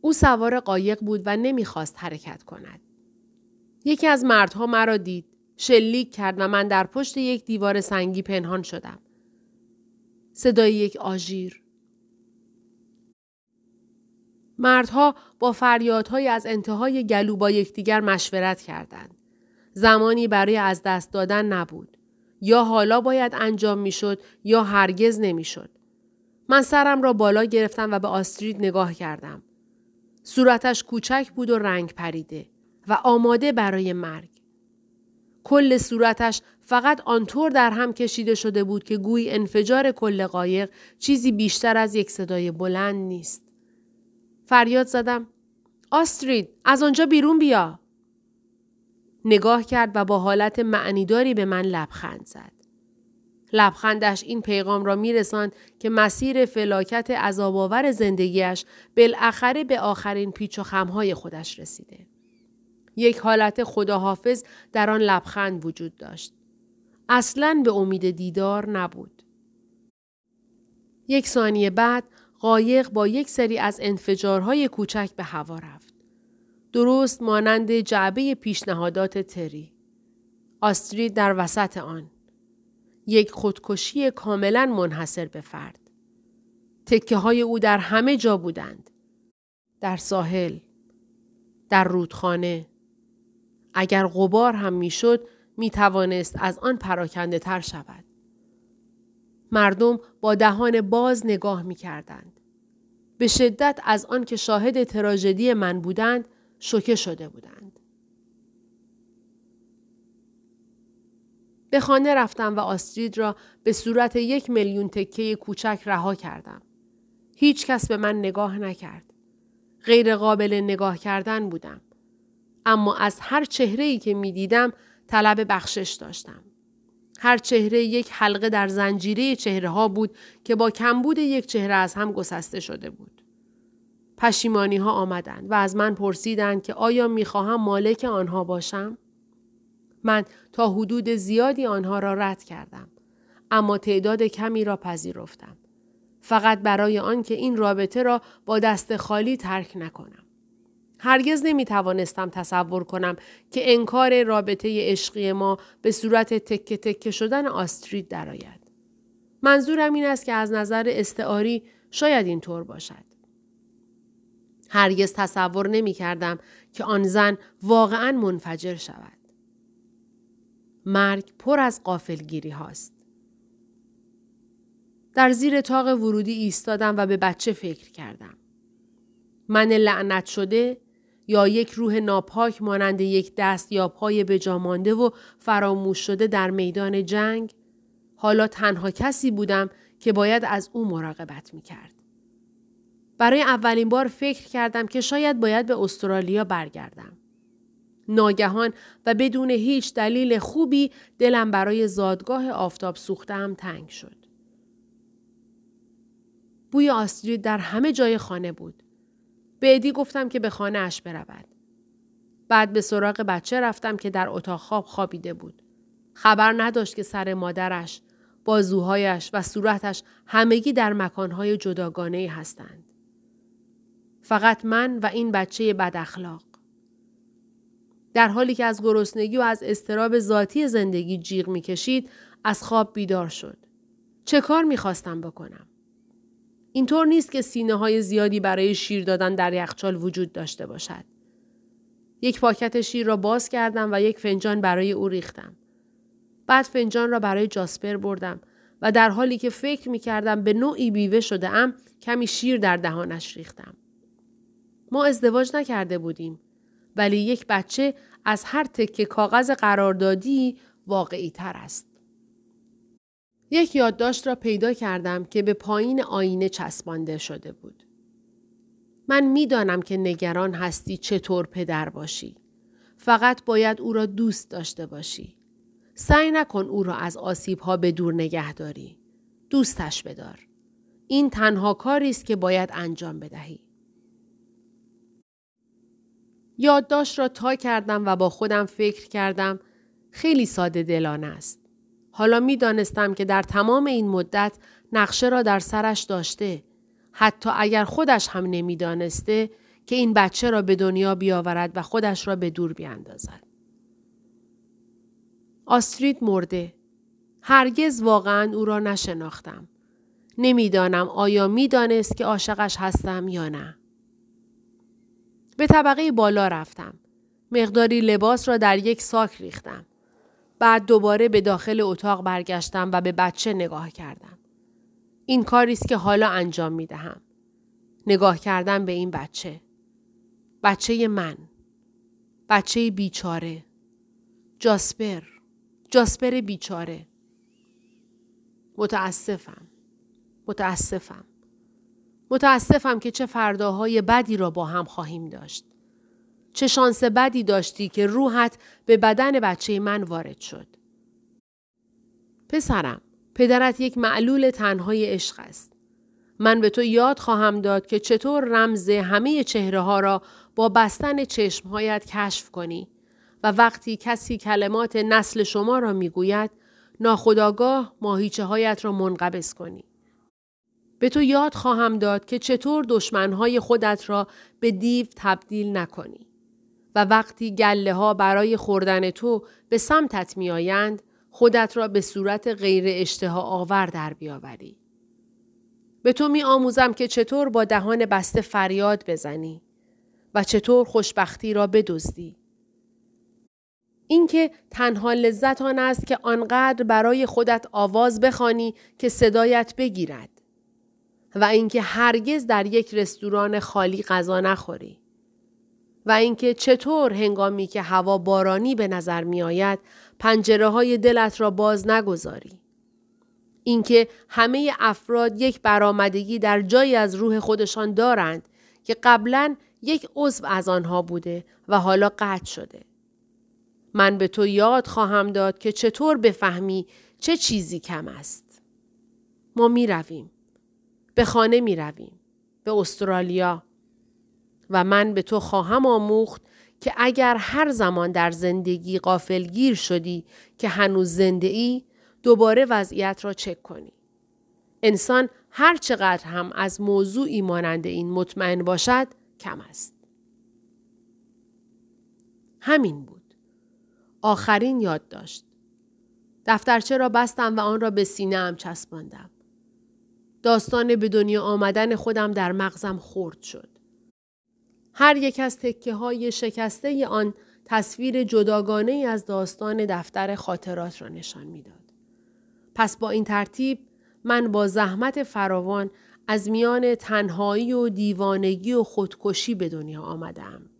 او سوار قایق بود و نمی‌خواست حرکت کند. یکی از مردها مرا دید. شلیک کرد و من در پشت یک دیوار سنگی پنهان شدم. صدای یک آژیر. مردها با فریادهای از انتهای گلو با یکدیگر مشورت کردند. زمانی برای از دست دادن نبود. یا حالا باید انجام می‌شد یا هرگز نمی‌شد. من سرم را بالا گرفتم و به آسترید نگاه کردم. صورتش کوچک بود و رنگ پریده و آماده برای مرگ. کل صورتش فقط آنطور در هم کشیده شده بود که گویی انفجار کل قایق چیزی بیشتر از یک صدای بلند نیست. فریاد زدم آسترید از آنجا بیرون بیا. نگاه کرد و با حالت معنیداری به من لبخند زد. لبخندش این پیغام را میرساند که مسیر فلاکت عذابآور زندگیش بالاخره به آخرین پیچ و خمهای خودش رسیده. یک حالت خداحافظ در آن لبخند وجود داشت. اصلا به امید دیدار نبود. یک ثانیه بعد قایق با یک سری از انفجارهای کوچک به هوا رفت. درست مانند جعبه پیشنهادات تری. آسترید در وسط آن. یک خودکشی کاملا منحصر به فرد. تکه های او در همه جا بودند. در ساحل. در رودخانه. اگر غبار هم می‌شد می توانست از آن پراکنده تر شود. مردم با دهان باز نگاه می کردند. به شدت از آن که شاهد تراژدی من بودند شوکه شده بودند. به خانه رفتم و آسترید را به صورت یک میلیون تکه کوچک رها کردم. هیچ کس به من نگاه نکرد. غیر قابل نگاه کردن بودم. اما از هر چهره ای که می دیدم طلب بخشش داشتم. هر چهره یک حلقه در زنجیره چهره ها بود که با کمبود یک چهره از هم گسسته شده بود. پشیمانی ها آمدند و از من پرسیدند که آیا می خواهم مالک آنها باشم؟ من تا حدود زیادی آنها را رد کردم. اما تعداد کمی را پذیرفتم. فقط برای آنکه این رابطه را با دست خالی ترک نکنم. هرگز نمی توانستم تصور کنم که انکار رابطه عشقی ما به صورت تکه تکه شدن آسترید درآید. منظورم این است که از نظر استعاری شاید اینطور باشد. هرگز تصور نمی کردم که آن زن واقعا منفجر شود. مرگ پر از قافلگیری هاست. در زیر تاق ورودی ایستادم و به بچه فکر کردم. من لعنت شده یا یک روح ناپاک مانند یک دست یا پای بجامانده و فراموش شده در میدان جنگ حالا تنها کسی بودم که باید از او مراقبت می کرد. برای اولین بار فکر کردم که شاید باید به استرالیا برگردم. ناگهان و بدون هیچ دلیل خوبی دلم برای زادگاه آفتاب سوختم تنگ شد. بوی آسترید در همه جای خانه بود. به ادی گفتم که به خانه اش برود. بعد به سراغ بچه رفتم که در اتاق خواب خوابیده بود. خبر نداشت که سر مادرش، بازوهایش و صورتش همگی در مکانهای جداگانه هستند. فقط من و این بچه بد اخلاق. در حالی که از گرسنگی و از استراب ذاتی زندگی جیغ می‌کشید از خواب بیدار شد. چه کار می‌خواستم بکنم؟ اینطور نیست که سینه های زیادی برای شیر دادن در یخچال وجود داشته باشد. یک پاکت شیر را باز کردم و یک فنجان برای او ریختم. بعد فنجان را برای جاسپر بردم و در حالی که فکر می کردم به نوعی بیوه شده ام کمی شیر در دهانش ریختم. ما ازدواج نکرده بودیم ولی یک بچه از هر تکه کاغذ قراردادی واقعی تر است. یک یادداشت را پیدا کردم که به پایین آینه چسبانده شده بود. من می‌دانم که نگران هستی چطور پدر باشی. فقط باید او را دوست داشته باشی. سعی نکن او را از آسیب ها به دور نگه داری. دوستش بدار. این تنها کاری است که باید انجام بدهی. یادداشت را تا کردم و با خودم فکر کردم خیلی ساده دلانه است. حالا می دانستم که در تمام این مدت نقشه را در سرش داشته. حتی اگر خودش هم نمی‌دانسته که این بچه را به دنیا بیاورد و خودش را به دور بیاندازد. آسترید مرده. هرگز واقعا او را نشناختم. نمی‌دانم آیا می‌دانست که عاشقش هستم یا نه. به طبقه بالا رفتم. مقداری لباس را در یک ساک ریختم. بعد دوباره به داخل اتاق برگشتم و به بچه نگاه کردم. این کاری است که حالا انجام می دهم. نگاه کردم به این بچه. بچه من. بچه بیچاره. جاسپر. جاسپر بیچاره. متاسفم. متاسفم. متاسفم که چه فرداهای بدی را با هم خواهیم داشت. چه شانس بدی داشتی که روحت به بدن بچه من وارد شد. پسرم، پدرت یک معلول تنهای عشق است. من به تو یاد خواهم داد که چطور رمز همه چهره ها را با بستن چشمهایت کشف کنی و وقتی کسی کلمات نسل شما را می‌گوید ناخداگاه ماهیچه هایت را منقبض کنی. به تو یاد خواهم داد که چطور دشمنهای خودت را به دیو تبدیل نکنی. و وقتی گله ها برای خوردن تو به سمتت می آیند، خودت را به صورت غیر اشتها آور در بیاوری. به تو می آموزم که چطور با دهان بسته فریاد بزنی و چطور خوشبختی را بدزدی. اینکه تنها لذت آن است که آنقدر برای خودت آواز بخوانی که صدایت بگیرد و اینکه هرگز در یک رستوران خالی غذا نخوری. و اینکه چطور هنگامی که هوا بارانی به نظر می آید پنجره های دلت را باز نگذاری. اینکه همه افراد یک برآمدگی در جایی از روح خودشان دارند که قبلا یک عضو از آنها بوده و حالا قطع شده. من به تو یاد خواهم داد که چطور بفهمی چه چیزی کم است. ما می رویم. به خانه می رویم. به استرالیا. و من به تو خواهم آموخت که اگر هر زمان در زندگی گیر شدی که هنوز زنده ای دوباره وضعیت را چک کنی. انسان هر چقدر هم از موضوعی مانند این مطمئن باشد کم است. همین بود. آخرین یاد داشت. دفترچه را بستم و آن را به سینه هم چسباندم. داستان به دنیا آمدن خودم در مغزم خورد شد. هر یک از تکه های شکسته آن تصویر جداگانه ای از داستان دفتر خاطرات را نشان می‌داد. پس با این ترتیب من با زحمت فراوان از میان تنهایی و دیوانگی و خودکشی به دنیا آمدم.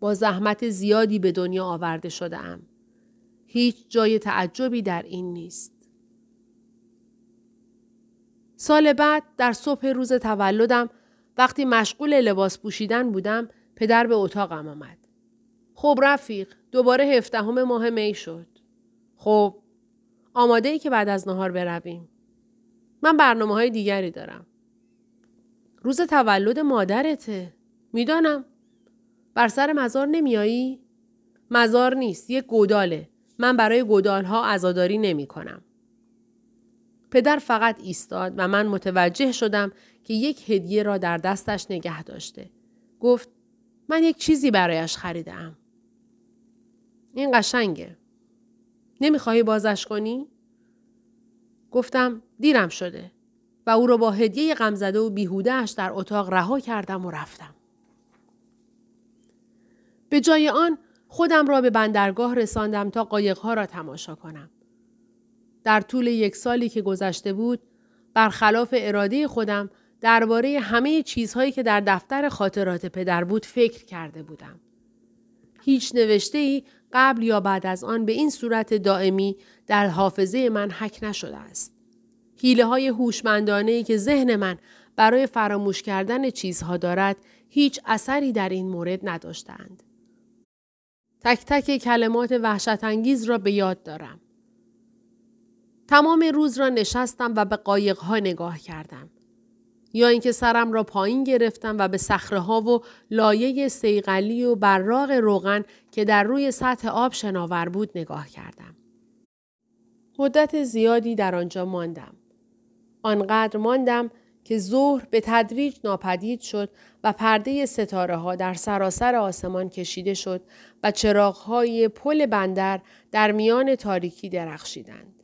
با زحمت زیادی به دنیا آورده شدم. هیچ جای تعجبی در این نیست. سال بعد در صبح روز تولدم وقتی مشغول لباس پوشیدن بودم پدر به اتاقم آمد. خب رفیق دوباره هفدهم ماه می شد. خب آماده ای که بعد از نهار برویم. من برنامه های دیگری دارم. روز تولد مادرته. می‌دانم. بر سر مزار نمیایی؟ مزار نیست. یک گوداله. من برای گودال ها عزاداری نمی کنم. پدر فقط ایستاد و من متوجه شدم که یک هدیه را در دستش نگه داشته. گفت من یک چیزی برایش خریدم. این قشنگه. نمی‌خواهی بازش کنی؟ گفتم دیرم شده و او را با هدیه غمزده و بیهودهش در اتاق رها کردم و رفتم. به جای آن خودم را به بندرگاه رساندم تا قایقها را تماشا کنم. در طول یک سالی که گذشته بود برخلاف اراده خودم درباره همه چیزهایی که در دفتر خاطرات پدر بود فکر کرده بودم. هیچ نوشته ای قبل یا بعد از آن به این صورت دائمی در حافظه من حک نشده است. حیله های هوشمندانه که ذهن من برای فراموش کردن چیزها دارد هیچ اثری در این مورد نداشتند. تک تک کلمات وحشت انگیز را به یاد دارم. تمام روز را نشستم و به قایقها نگاه کردم. یا اینکه سرم را پایین گرفتم و به صخره ها و لایه سیغلی و براغ روغن که در روی سطح آب شناور بود نگاه کردم. مدت زیادی در آنجا ماندم. آنقدر ماندم که ظهر به تدریج ناپدید شد و پرده ستاره ها در سراسر آسمان کشیده شد و چراغ های پل بندر در میان تاریکی درخشیدند.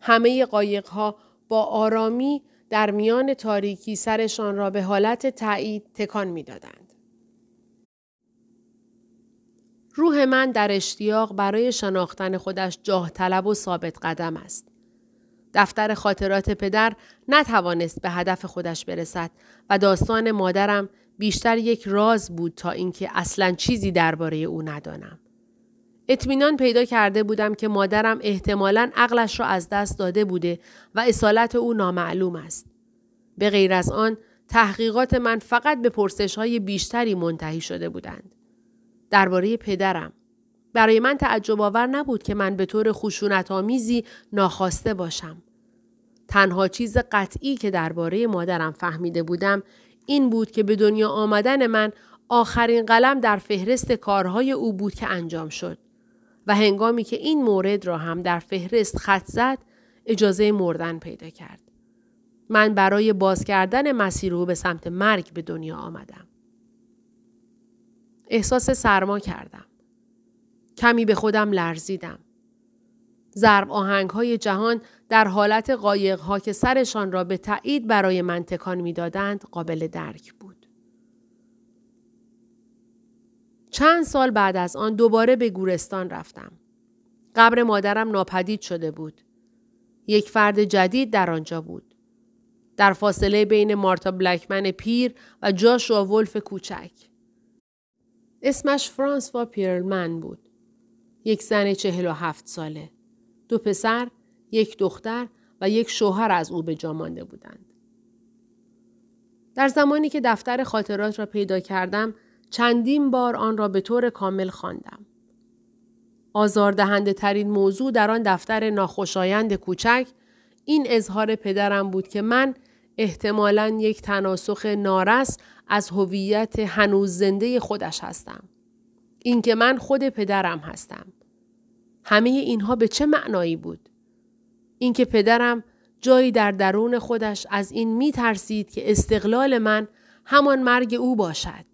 همه قایق ها با آرامی در میان تاریکی سرشان را به حالت تایید تکان می‌دادند. روح من در اشتیاق برای شناختن خودش جاه طلب و ثابت قدم است. دفتر خاطرات پدر نتوانست به هدف خودش برسد و داستان مادرم بیشتر یک راز بود تا اینکه اصلا چیزی درباره او ندانم. اطمینان پیدا کرده بودم که مادرم احتمالا عقلش را از دست داده بوده و اصالت او نامعلوم است. به غیر از آن تحقیقات من فقط به پرسش های بیشتری منتهی شده بودند. درباره پدرم. برای من تعجب آور نبود که من به طور خشونت آمیزی ناخواسته باشم. تنها چیز قطعی که درباره مادرم فهمیده بودم این بود که به دنیا آمدن من آخرین قلم در فهرست کارهای او بود که انجام شد و هنگامی که این مورد را هم در فهرست خط زد اجازه مردن پیدا کرد. من برای باز کردن مسیر او به سمت مرگ به دنیا آمدم. احساس سرما کردم. کمی به خودم لرزیدم. ضرب آهنگ های جهان در حالت قایق ها که سرشان را به تایید برای من تکان می‌دادند قابل درک بود. چند سال بعد از آن دوباره به گورستان رفتم. قبر مادرم ناپدید شده بود. یک فرد جدید در آنجا بود. در فاصله بین مارتا بلکمن پیر و جاشوا ولف کوچک. اسمش فرانسوا پیرلمن بود. یک زن چهل و هفت ساله. دو پسر، یک دختر و یک شوهر از او به جا مانده بودند. در زمانی که دفتر خاطرات را پیدا کردم، چندین بار آن را به طور کامل خواندم. آزاردهنده ترین موضوع در آن دفتر ناخوشایند کوچک این اظهار پدرم بود که من احتمالا یک تناسخ نارس از هویت هنوز زنده خودش هستم. اینکه من خود پدرم هستم. همه اینها به چه معنایی بود؟ اینکه پدرم جایی در درون خودش از این می ترسید که استقلال من همان مرگ او باشد.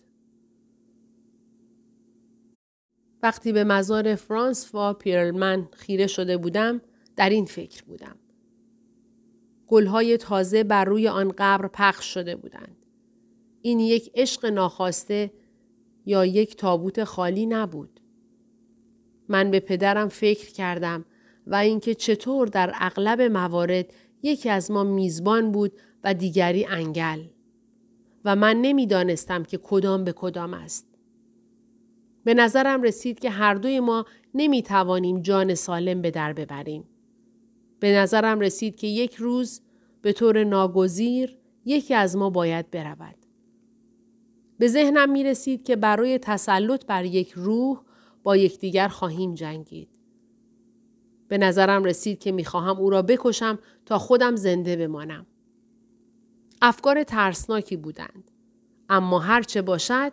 وقتی به مزار فرانس و پیرلمن خیره شده بودم در این فکر بودم. گلهای تازه بر روی آن قبر پخش شده بودند. این یک عشق ناخواسته یا یک تابوت خالی نبود. من به پدرم فکر کردم و اینکه چطور در اغلب موارد یکی از ما میزبان بود و دیگری انگل و من نمی‌دانستم که کدام به کدام است. به نظرم رسید که هر دوی ما نمی توانیم جان سالم به در ببریم. به نظرم رسید که یک روز به طور ناگزیر یکی از ما باید برود. به ذهنم می رسید که برای تسلط بر یک روح با یکدیگر خواهیم جنگید. به نظرم رسید که می‌خواهم او را بکشم تا خودم زنده بمانم. افکار ترسناکی بودند. اما هرچه باشد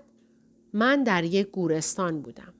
من در یک گورستان بودم.